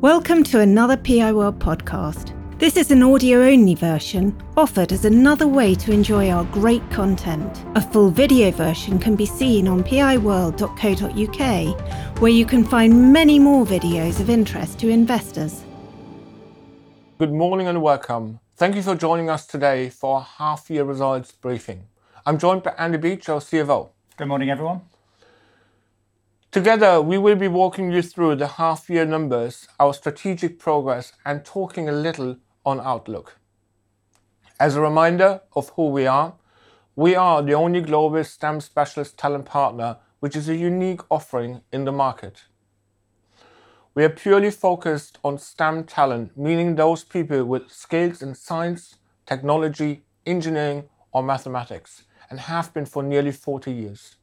Welcome to another PI World podcast. This is an audio only version offered as another way to enjoy our great content. A full video version can be seen on piworld.co.uk, where you can find many more videos of interest to investors. Good morning and welcome. Thank you for joining us today for our half year results briefing. I'm joined by Andy Beach, our CFO. Good morning, everyone. Together, we will be walking you through the half year numbers, our strategic progress, and talking a little on outlook. As a reminder of who we are, we are the only global STEM specialist talent partner, which is a unique offering in the market. We are purely focused on STEM talent, meaning those people with skills in science, technology, engineering, or mathematics, and have been for nearly 40 years.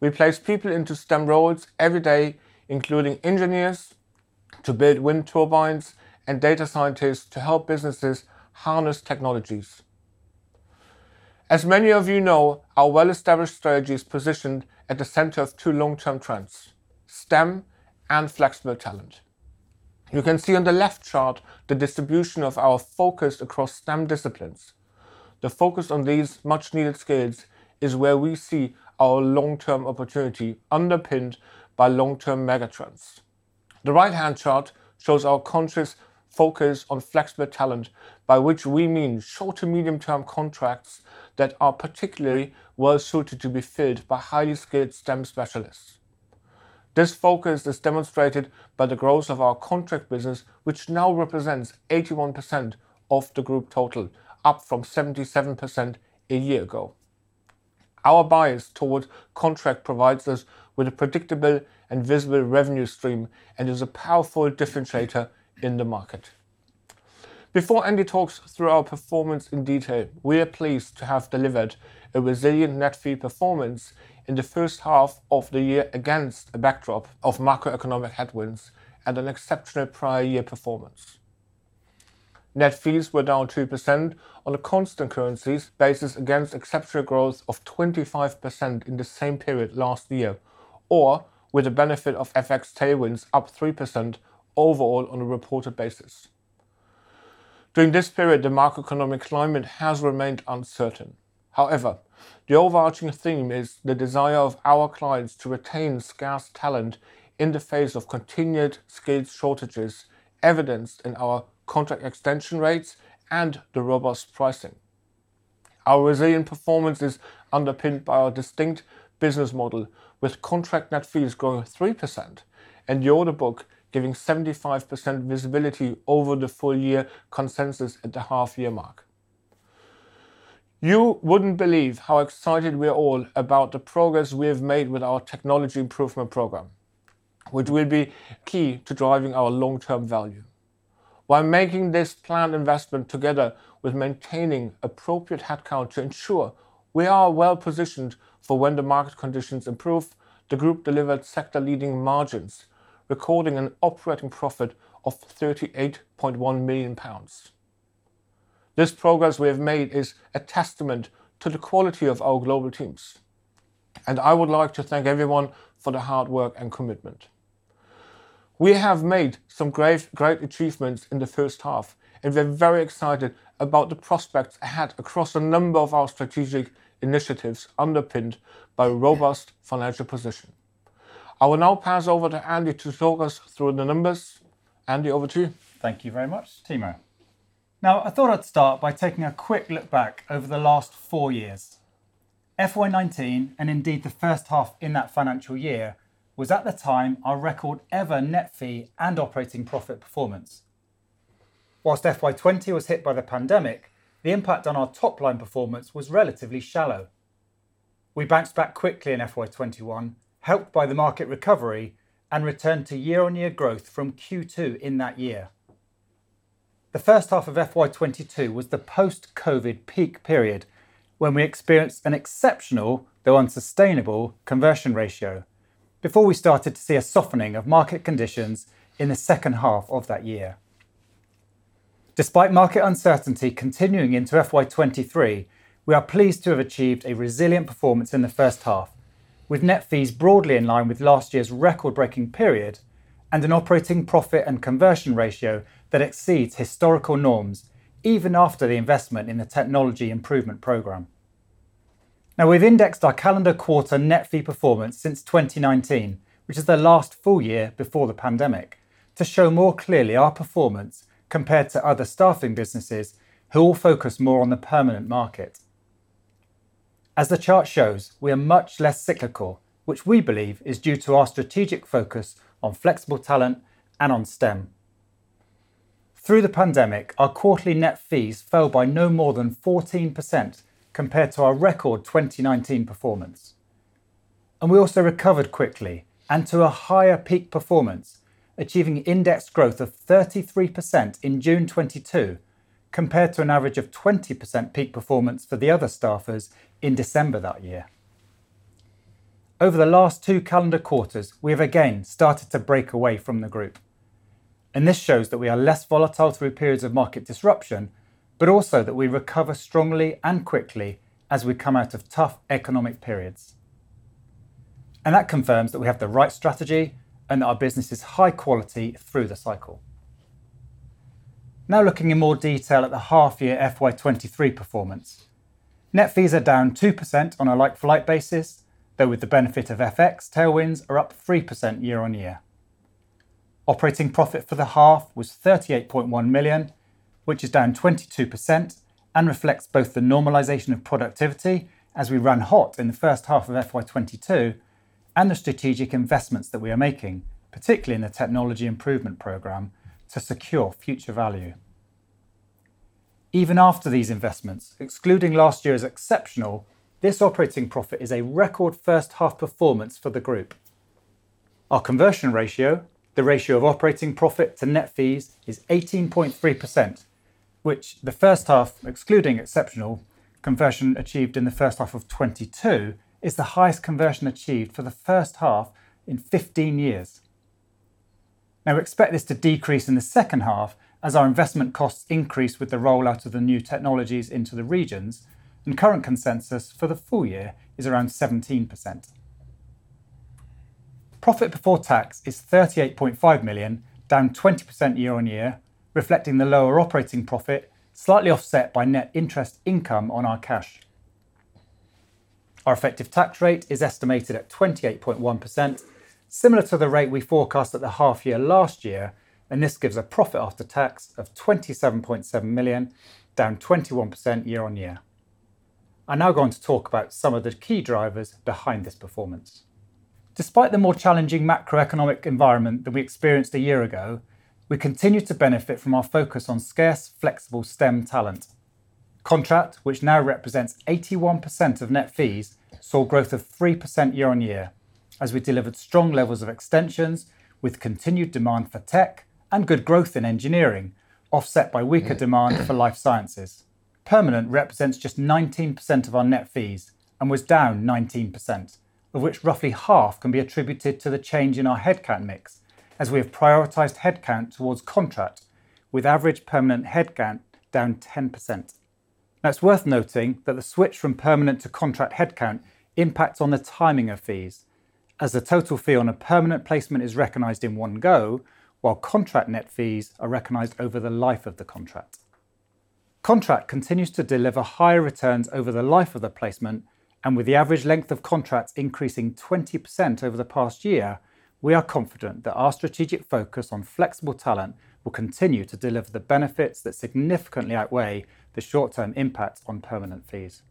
We place people into STEM roles every day, including engineers to build wind turbines and data scientists to help businesses harness technologies. As many of you know, our well established strategy is positioned at the center of two long term trends STEM and flexible talent. You can see on the left chart the distribution of our focus across STEM disciplines. The focus on these much needed skills is where we see our long term opportunity underpinned by long term megatrends. The right hand chart shows our conscious focus on flexible talent, by which we mean short to medium term contracts that are particularly well suited to be filled by highly skilled STEM specialists. This focus is demonstrated by the growth of our contract business, which now represents 81% of the group total, up from 77% a year ago. Our bias toward contract provides us with a predictable and visible revenue stream and is a powerful differentiator in the market. Before Andy talks through our performance in detail, we are pleased to have delivered a resilient net fee performance in the first half of the year against a backdrop of macroeconomic headwinds and an exceptional prior year performance. Net fees were down 2% on a constant currencies basis against exceptional growth of 25% in the same period last year, or with the benefit of FX tailwinds up 3% overall on a reported basis. During this period, the macroeconomic climate has remained uncertain. However, the overarching theme is the desire of our clients to retain scarce talent in the face of continued skills shortages, evidenced in our contract extension rates and the robust pricing. Our resilient performance is underpinned by our distinct business model, with contract net fees growing 3% and the order book giving 75% visibility over the full year consensus at the half year mark. You wouldn't believe how excited we're all about the progress we have made with our technology improvement program, which will be key to driving our long term value. While making this planned investment together with maintaining appropriate headcount to ensure we are well positioned for when the market conditions improve, the group delivered sector leading margins recording an operating profit of 38.1 million pounds. This progress we have made is a testament to the quality of our global teams, and I would like to thank everyone for the hard work and commitment. We have made some great, great achievements in the first half, and we're very excited about the prospects ahead across a number of our strategic initiatives underpinned by a robust financial position. I will now pass over to Andy to talk us through the numbers. Andy, over to you. Thank you very much, Timo. Now, I thought I'd start by taking a quick look back over the last four years. FY19, and indeed the first half in that financial year, was at the time our record ever net fee and operating profit performance. Whilst FY20 was hit by the pandemic, the impact on our top line performance was relatively shallow. We bounced back quickly in FY21 helped by the market recovery, and returned to year-on-year growth from Q2 in that year. The first half of FY22 was the post-COVID peak period when we experienced an exceptional, though unsustainable, conversion ratio before we started to see a softening of market conditions in the second half of that year. Despite market uncertainty continuing into FY23, we are pleased to have achieved a resilient performance in the first half, with net fees broadly in line with last year's record-breaking period and an operating profit and conversion ratio that exceeds historical norms, even after the investment in the Technology Improvement Programme. Now, we've indexed our calendar quarter net fee performance since 2019, which is the last full year before the pandemic, to show more clearly our performance compared to other staffing businesses who all focus more on the permanent market. As the chart shows, we are much less cyclical, which we believe is due to our strategic focus on flexible talent and on STEM. Through the pandemic, our quarterly net fees fell by no more than 14% compared to our record 2019 performance. And we also recovered quickly and to a higher peak performance, achieving index growth of 33% in June 22 compared to an average of 20% peak performance for the other staffers in December that year. Over the last two calendar quarters, we have again started to break away from the group. And this shows that we are less volatile through periods of market disruption, but also that we recover strongly and quickly as we come out of tough economic periods. And that confirms that we have the right strategy and that our business is high quality through the cycle. Now looking in more detail at the half year FY23 performance. Net fees are down 2% on a like-for-like basis, though with the benefit of FX tailwinds are up 3% year-on-year. Operating profit for the half was 38.1 million, which is down 22% and reflects both the normalization of productivity as we ran hot in the first half of FY22 and the strategic investments that we are making, particularly in the Technology Improvement Programme, to secure future value. Even after these investments, excluding last year's exceptional, this operating profit is a record first half performance for the group. Our conversion ratio, the ratio of operating profit to net fees, is 18.3%, which the first half, excluding exceptional, conversion achieved in the first half of 22 is the highest conversion achieved for the first half in 15 years. Now, we expect this to decrease in the second half as our investment costs increase with the rollout of the new technologies into the regions, and current consensus for the full year is around 17%. Profit before tax is 38.5 million, down 20% year-on-year, reflecting the lower operating profit, slightly offset by net interest income on our cash. Our effective tax rate is estimated at 28.1%, similar to the rate we forecast at the half year last year, and this gives a profit after tax of 27.7 million, down 21% year-on-year. I'm now going to talk about some of the key drivers behind this performance. Despite the more challenging macroeconomic environment than we experienced a year ago, we continue to benefit from our focus on scarce, flexible STEM talent. Contract, which now represents 81% of net fees, saw growth of 3% year-on-year as we delivered strong levels of extensions with continued demand for tech and good growth in engineering, offset by weaker demand for life sciences. Permanent represents just 19% of our net fees and was down 19%, of which roughly half can be attributed to the change in our headcount mix, as we have prioritized headcount towards contract, with average permanent headcount down 10%. Now, it's worth noting that the switch from permanent to contract headcount impacts on the timing of fees, as the total fee on a permanent placement is recognized in one go, while contract net fees are recognized over the life of the contract. Contract continues to deliver higher returns over the life of the placement, and with the average length of contracts increasing 20% over the past year, we are confident that our strategic focus on flexible talent will continue to deliver the benefits that significantly outweigh the short-term impact on permanent fees.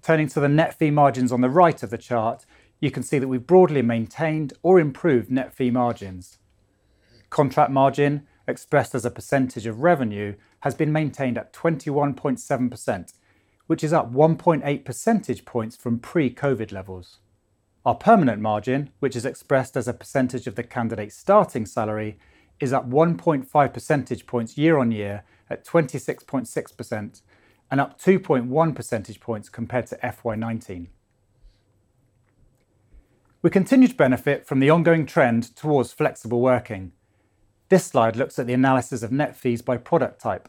Turning to the net fee margins on the right of the chart, you can see that we've broadly maintained or improved net fee margins. Contract margin, expressed as a percentage of revenue, has been maintained at 21.7%, which is up 1.8 percentage points from pre-COVID levels. Our permanent margin, which is expressed as a percentage of the candidate's starting salary, is up 1.5 percentage points year-on-year at 26.6% and up 2.1 percentage points compared to FY19. We continue to benefit from the ongoing trend towards flexible working. This slide looks at the analysis of net fees by product type.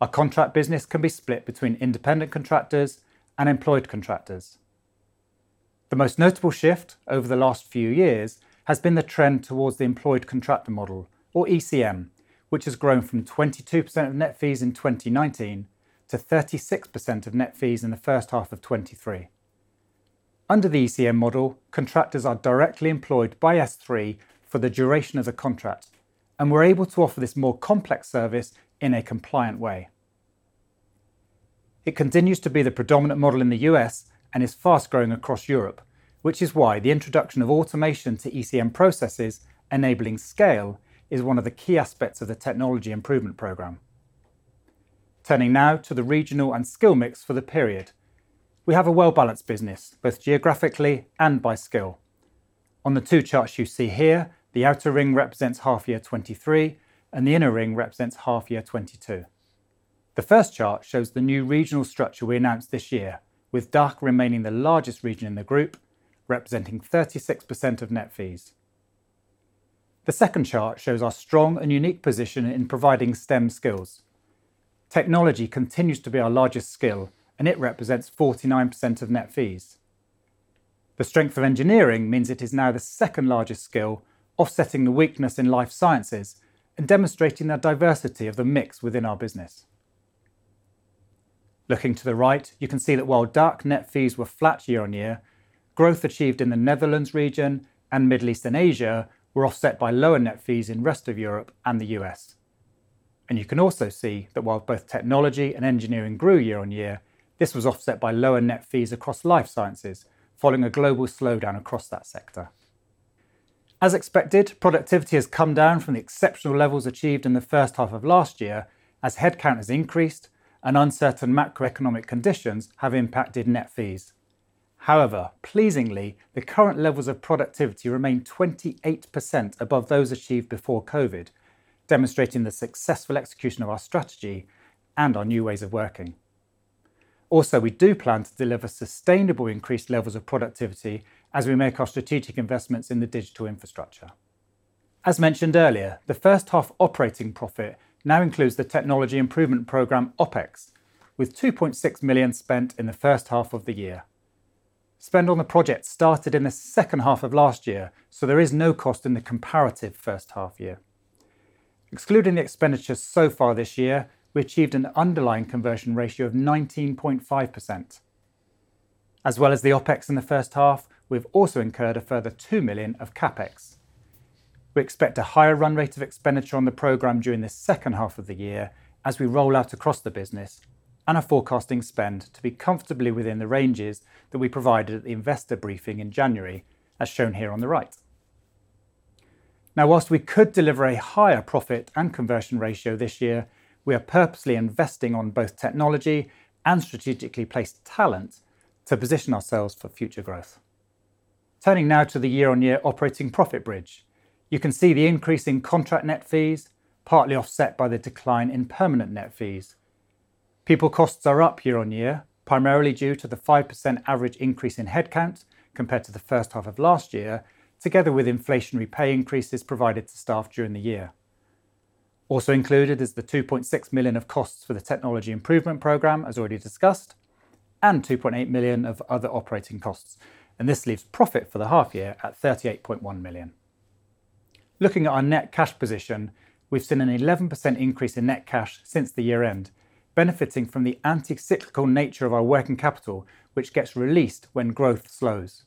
Our contract business can be split between independent contractors and employed contractors. The most notable shift over the last few years has been the trend towards the employed contractor model, or ECM, which has grown from 22% of net fees in 2019 to 36% of net fees in the first half of 23. Under the ECM model, contractors are directly employed by SThree for the duration of the contract, and we're able to offer this more complex service in a compliant way. It continues to be the predominant model in the US and is fast growing across Europe, which is why the introduction of automation to ECM processes enabling scale is one of the key aspects of the technology improvement programme. Turning now to the regional and skill mix for the period. We have a well-balanced business, both geographically and by skill. On the two charts you see here, the outer ring represents half year 23 and the inner ring represents half year 22. The first chart shows the new regional structure we announced this year, with DACH remaining the largest region in the group, representing 36% of net fees. The second chart shows our strong and unique position in providing STEM skills. Technology continues to be our largest skill, and it represents 49% of net fees. The strength of engineering means it is now the second largest skill, offsetting the weakness in life sciences and demonstrating the diversity of the mix within our business. Looking to the right, you can see that while DACH net fees were flat year-on-year, growth achieved in the Netherlands region and Middle East and Asia were offset by lower net fees in rest of Europe and the US. And you can also see that while both technology and engineering grew year-on-year, this was offset by lower net fees across life sciences, following a global slowdown across that sector. As expected, productivity has come down from the exceptional levels achieved in the first half of last year as headcount has increased and uncertain macroeconomic conditions have impacted net fees. However, pleasingly, the current levels of productivity remain 28% above those achieved before COVID, demonstrating the successful execution of our strategy and our new ways of working. Also, we do plan to deliver sustainable increased levels of productivity as we make our strategic investments in the digital infrastructure. As mentioned earlier, the first half operating profit now includes the technology improvement program OpEx, with 2.6 million spent in the first half of the year. Spend on the project started in the second half of last year, so there is no cost in the comparative first half year. Excluding the expenditures so far this year, we achieved an underlying conversion ratio of 19.5%. As well as the OpEx in the first half, we've also incurred a further 2 million of CapEx. We expect a higher run rate of expenditure on the program during the second half of the year as we roll out across the business and are forecasting spend to be comfortably within the ranges that we provided at the investor briefing in January, as shown here on the right. Now, whilst we could deliver a higher profit and conversion ratio this year, we are purposely investing on both technology and strategically placed talent to position ourselves for future growth. Turning now to the year-on-year operating profit bridge. You can see the increase in contract net fees, partly offset by the decline in permanent net fees. People costs are up year-on-year, primarily due to the 5% average increase in headcount compared to the first half of last year, together with inflationary pay increases provided to staff during the year. Also included is the 2.6 million of costs for the technology improvement program, as already discussed, and 2.8 million of other operating costs, and this leaves profit for the half year at 38.1 million. Looking at our net cash position, we've seen an 11% increase in net cash since the year end, benefiting from the anti-cyclical nature of our working capital, which gets released when growth slows.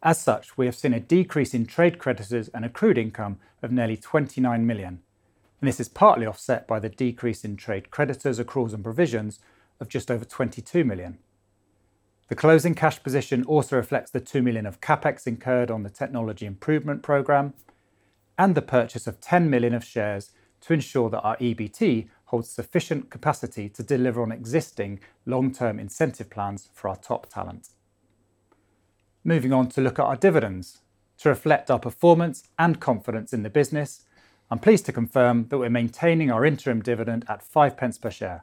As such, we have seen a decrease in trade creditors and accrued income of nearly 29 million, and this is partly offset by the decrease in trade creditors, accruals, and provisions of just over 22 million. The closing cash position also reflects the 2 million of CapEx incurred on the technology improvement program and the purchase of 10 million of shares to ensure that our EBT holds sufficient capacity to deliver on existing long-term incentive plans for our top talent. Moving on to look at our dividends. To reflect our performance and confidence in the business, I'm pleased to confirm that we're maintaining our interim dividend at 5 pence per share.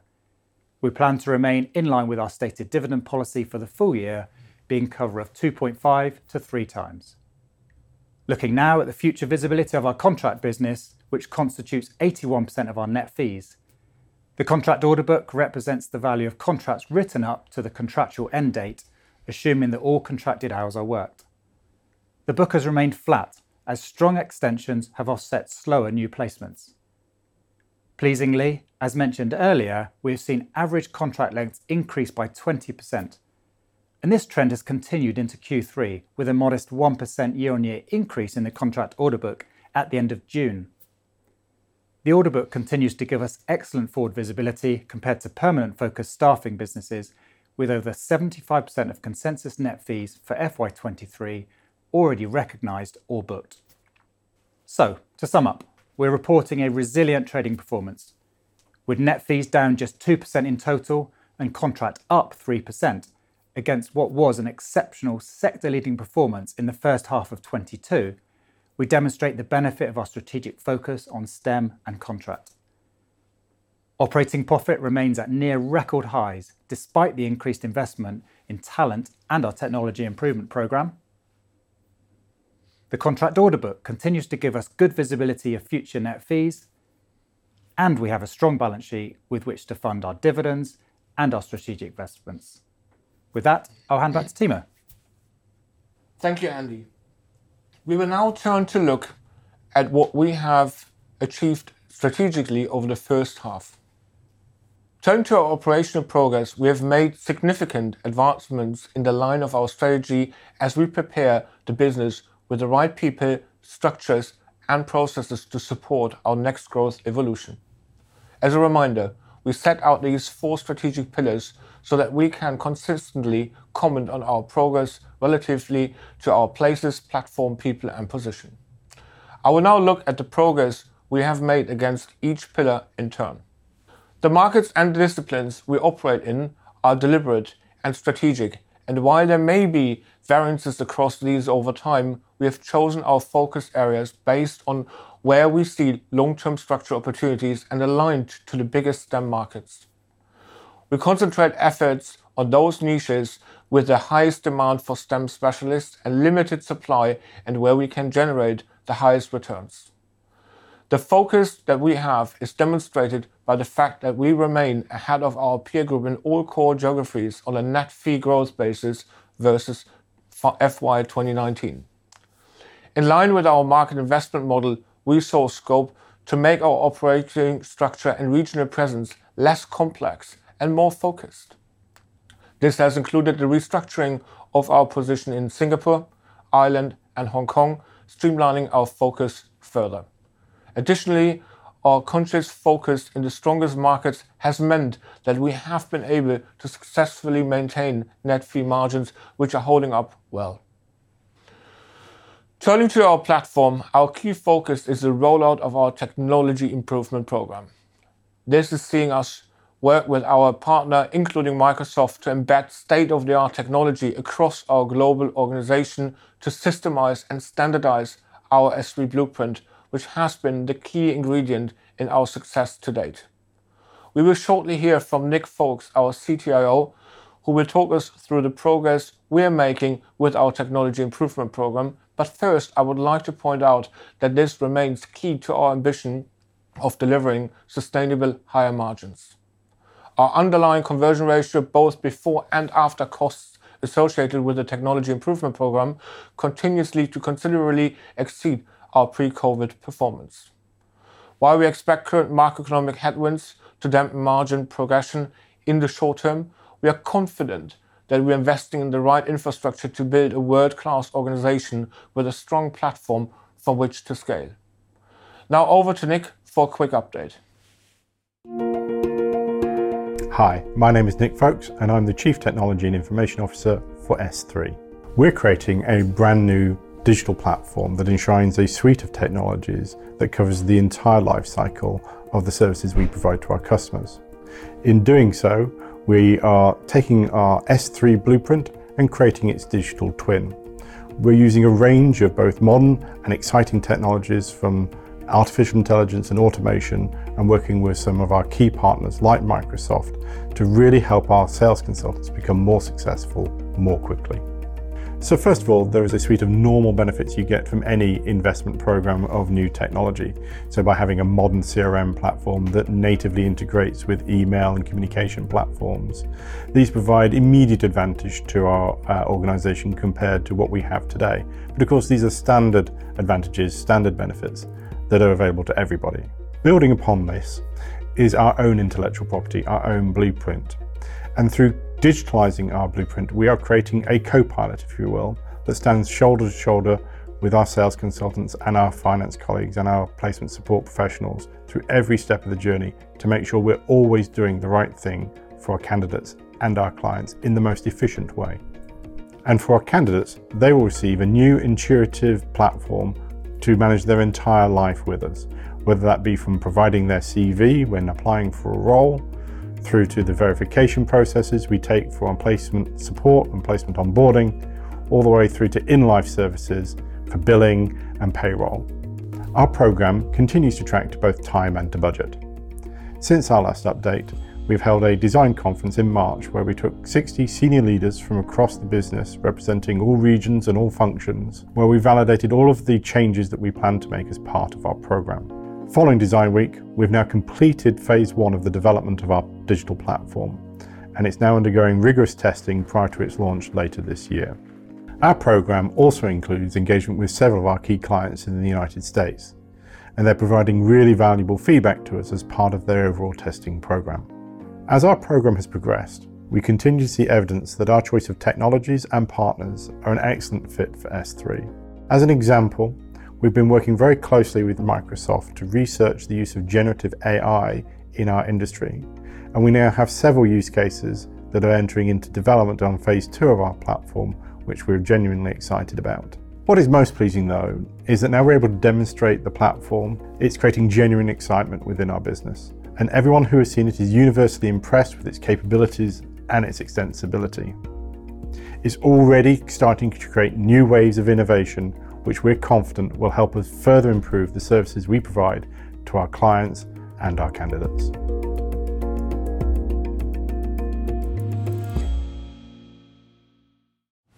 We plan to remain in line with our stated dividend policy for the full year, being cover of 2.5 to three times. Looking now at the future visibility of our contract business, which constitutes 81% of our net fees. The contract order book represents the value of contracts written up to the contractual end date, assuming that all contracted hours are worked. The book has remained flat as strong extensions have offset slower new placements. Pleasingly, as mentioned earlier, we have seen average contract lengths increase by 20%, and this trend has continued into Q3 with a modest 1% year-on-year increase in the contract order book at the end of June. The order book continues to give us excellent forward visibility compared to permanent-focused staffing businesses, with over 75% of consensus net fees for FY 2023 already recognized or booked. So, to sum up, we're reporting a resilient trading performance, with net fees down just 2% in total and contract up 3% against what was an exceptional sector-leading performance in the first half of 2022. We demonstrate the benefit of our strategic focus on STEM and contract. Operating profit remains at near record highs, despite the increased investment in talent and our Technology Improvement Programme. The contract order book continues to give us good visibility of future net fees, and we have a strong balance sheet with which to fund our dividends and our strategic investments. With that, I'll hand back to Timo. Thank you, Andy. We will now turn to look at what we have achieved strategically over the first half. Turning to our operational progress, we have made significant advancements in the line of our strategy as we prepare the business with the right people, structures, and processes to support our next growth evolution. As a reminder, we set out these four strategic pillars so that we can consistently comment on our progress relatively to our places, platform, people, and position. I will now look at the progress we have made against each pillar in turn. The markets and disciplines we operate in are deliberate and strategic, and while there may be variances across these over time, we have chosen our focus areas based on where we see long-term structural opportunities and aligned to the biggest STEM markets. We concentrate efforts on those niches with the highest demand for STEM specialists and limited supply, and where we can generate the highest returns. The focus that we have is demonstrated by the fact that we remain ahead of our peer group in all core geographies on a net fee growth basis versus FY 2019. In line with our market investment model, saw scope to make our operating structure and regional presence less complex and more focused. This has included the restructuring of our position in Singapore, Ireland, and Hong Kong, streamlining our focus further. Additionally, our conscious focus in the strongest markets has meant that we have been able to successfully maintain net fee margins, which are holding up well. Turning to our platform, our key focus is the rollout of our Technology Improvement Programme. This is seeing us work with our partner, including Microsoft, to embed state-of-the-art technology across our global organization to systemize and standardize our SThree Blueprint, which has been the key ingredient in our success to date. We will shortly hear from Nick Folkes, our CTIO, who will talk us through the progress we are making with our Technology Improvement Programme. First, I would like to point out that this remains key to our ambition of delivering sustainable higher margins. Our underlying conversion ratio, both before and after costs associated with the Technology Improvement Programme, continuously to considerably exceed our pre-COVID performance. While we expect current macroeconomic headwinds to dampen margin progression in the short term, we are confident that we're investing in the right infrastructure to build a world-class organization with a strong platform from which to scale. Now over to Nick for a quick update. Hi, my name is Nick Folkes, and I'm the Chief Technology and Information Officer for SThree. We're creating a brand-new digital platform that enshrines a suite of technologies that covers the entire life cycle of the services we provide to our customers. In doing so, we are taking our SThree Blueprint and creating its digital twin. We're using a range of both modern and exciting technologies from artificial intelligence and automation, and working with some of our key partners, like Microsoft, to really help our sales consultants become more successful more quickly. So, first of all, there is a suite of normal benefits you get from any investment program of new technology. So, by having a modern CRM platform that natively integrates with email and communication platforms, these provide immediate advantage to our uh, organization compared to what we have today. But of course, these are standard advantages, standard benefits that are available to everybody. Building upon this is our own intellectual property, our own blueprint. And through digitalizing our blueprint, we are creating a co pilot, if you will, that stands shoulder to shoulder with our sales consultants and our finance colleagues and our placement support professionals through every step of the journey to make sure we're always doing the right thing for our candidates and our clients in the most efficient way. And for our candidates, they will receive a new intuitive platform to manage their entire life with us, whether that be from providing their CV when applying for a role through to the verification processes we take for placement support and placement onboarding, all the way through to in life services for billing and payroll. Our programme continues to track to both time and to budget. Since our last update, we've held a design conference in March where we took 60 senior leaders from across the business representing all regions and all functions, where we validated all of the changes that we plan to make as part of our programme. Following Design Week, we've now completed phase one of the development of our digital platform, and it's now undergoing rigorous testing prior to its launch later this year. Our programme also includes engagement with several of our key clients in the United States, and they're providing really valuable feedback to us as part of their overall testing programme. As our programme has progressed, we continue to see evidence that our choice of technologies and partners are an excellent fit for SThree. As an example, We've been working very closely with Microsoft to research the use of generative AI in our industry, and we now have several use cases that are entering into development on phase two of our platform, which we're genuinely excited about. What is most pleasing though is that now we're able to demonstrate the platform, it's creating genuine excitement within our business. And everyone who has seen it is universally impressed with its capabilities and its extensibility. It's already starting to create new waves of innovation which we're confident will help us further improve the services we provide to our clients and our candidates.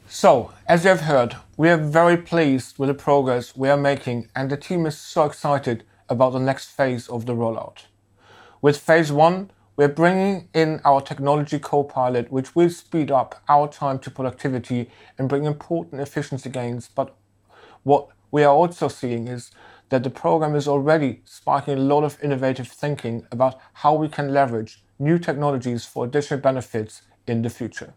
So, as you have heard, we are very pleased with the progress we are making, and the team is so excited about the next phase of the rollout. With phase one, we're bringing in our technology co-pilot, which will speed up our time to productivity and bring important efficiency gains, but what we are also seeing is that the program is already sparking a lot of innovative thinking about how we can leverage new technologies for additional benefits in the future.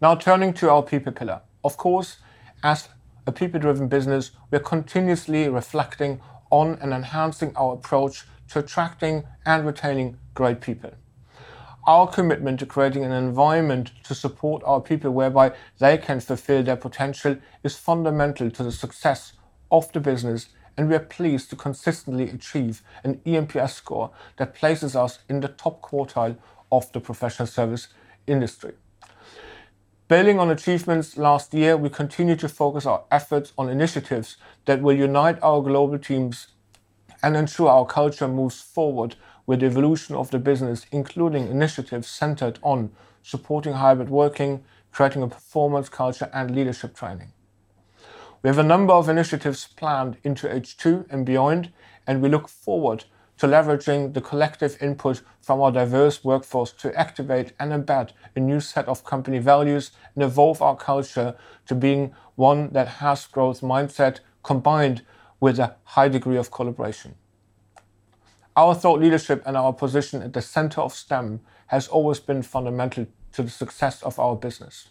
Now, turning to our people pillar. Of course, as a people driven business, we're continuously reflecting on and enhancing our approach to attracting and retaining great people our commitment to creating an environment to support our people whereby they can fulfill their potential is fundamental to the success of the business, and we are pleased to consistently achieve an eNPS score that places us in the top quartile of the professional service industry. Building on achievements last year, we continue to focus our efforts on initiatives that will unite our global teams and ensure our culture moves forward with the evolution of the business, including initiatives centered on supporting hybrid working, creating a performance culture, and leadership training. We have a number of initiatives planned into H2 and beyond, and we look forward to leveraging the collective input from our diverse workforce to activate and embed a new set of company values and evolve our culture to being one that has growth mindset combined with a high degree of collaboration. Our thought leadership and our position at the center of STEM has always been fundamental to the success of our business.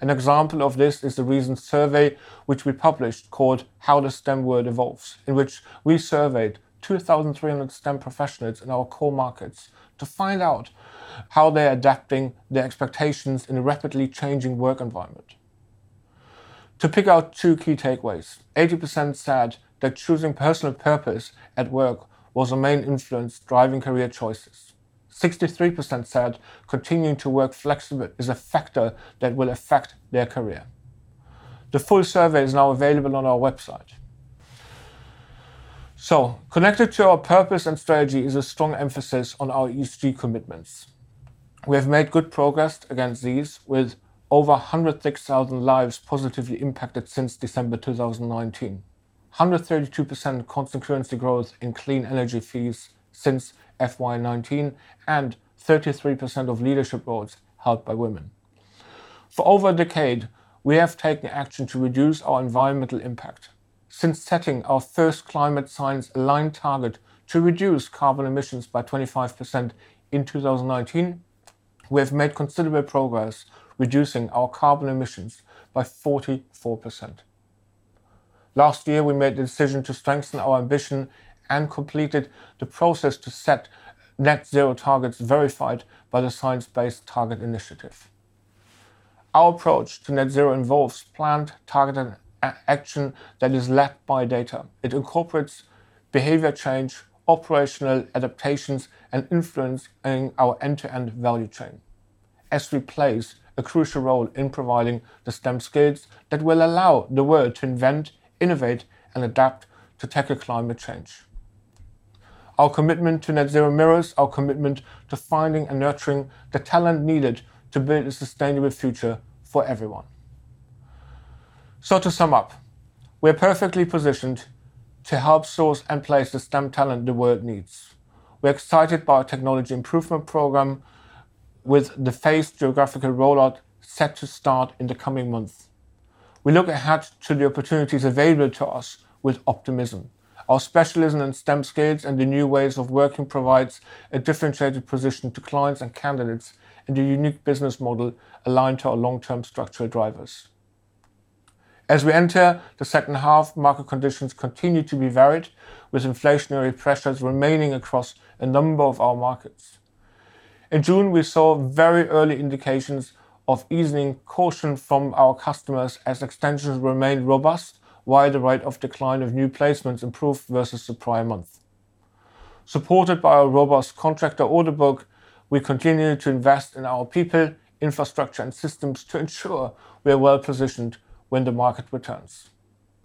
An example of this is the recent survey which we published called How the STEM World Evolves, in which we surveyed 2,300 STEM professionals in our core markets to find out how they're adapting their expectations in a rapidly changing work environment. To pick out two key takeaways, 80% said that choosing personal purpose at work was a main influence driving career choices. 63% said continuing to work flexible is a factor that will affect their career. The full survey is now available on our website. So, connected to our purpose and strategy is a strong emphasis on our ESG commitments. We have made good progress against these with over 106,000 lives positively impacted since December 2019. 132% constant currency growth in clean energy fees since FY19 and 33% of leadership roles held by women. For over a decade, we have taken action to reduce our environmental impact. Since setting our first climate science aligned target to reduce carbon emissions by 25% in 2019, we have made considerable progress reducing our carbon emissions by 44%. Last year, we made the decision to strengthen our ambition and completed the process to set net zero targets verified by the Science Based Target Initiative. Our approach to net zero involves planned, targeted action that is led by data. It incorporates behavior change, operational adaptations, and influencing our end-to-end value chain. SThree plays a crucial role in providing the STEM skills that will allow the world to invent, innovate, and adapt to tackle climate change. Our commitment to net zero mirrors our commitment to finding and nurturing the talent needed to build a sustainable future for everyone. So, to sum up, we're perfectly positioned to help source and place the STEM talent the world needs. We're excited by our technology improvement program with the phased geographical rollout set to start in the coming months. We look ahead to the opportunities available to us with optimism. Our specialism in STEM skills and the new ways of working provides a differentiated position to clients and candidates and a unique business model aligned to our long-term structural drivers. As we enter the second half, market conditions continue to be varied, with inflationary pressures remaining across a number of our markets. In June, we saw very early indications of easing caution from our customers as extensions remained robust, while the rate of decline of new placements improved versus the prior month. Supported by our robust contractor order book, we continue to invest in our people, infrastructure, and systems to ensure we are well positioned when the market returns.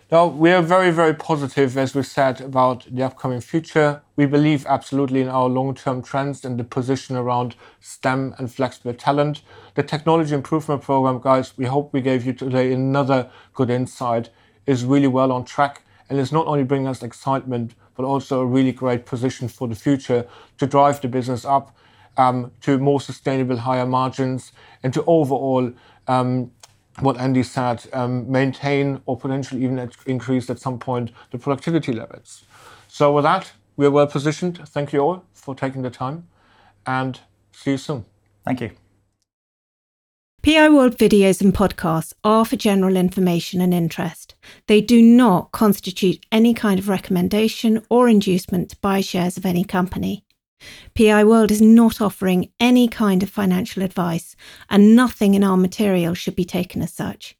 Now, we are very, very positive, as we said, about the upcoming future. We believe absolutely in our long-term trends and the position around STEM and flexible talent. The technology improvement program, guys, we hope we gave you today another good insight, is really well on track and is not only bringing us excitement, but also a really great position for the future to drive the business up um, to more sustainable, higher margins, and to overall um, what Andy said, um, maintain or potentially even increase at some point the productivity levels. So with that, we are well positioned. Thank you all for taking the time, and see you soon. Thank you. PI World videos and podcasts are for general information and interest. They do not constitute any kind of recommendation or inducement to buy shares of any company. PI World is not offering any kind of financial advice, and nothing in our material should be taken as such.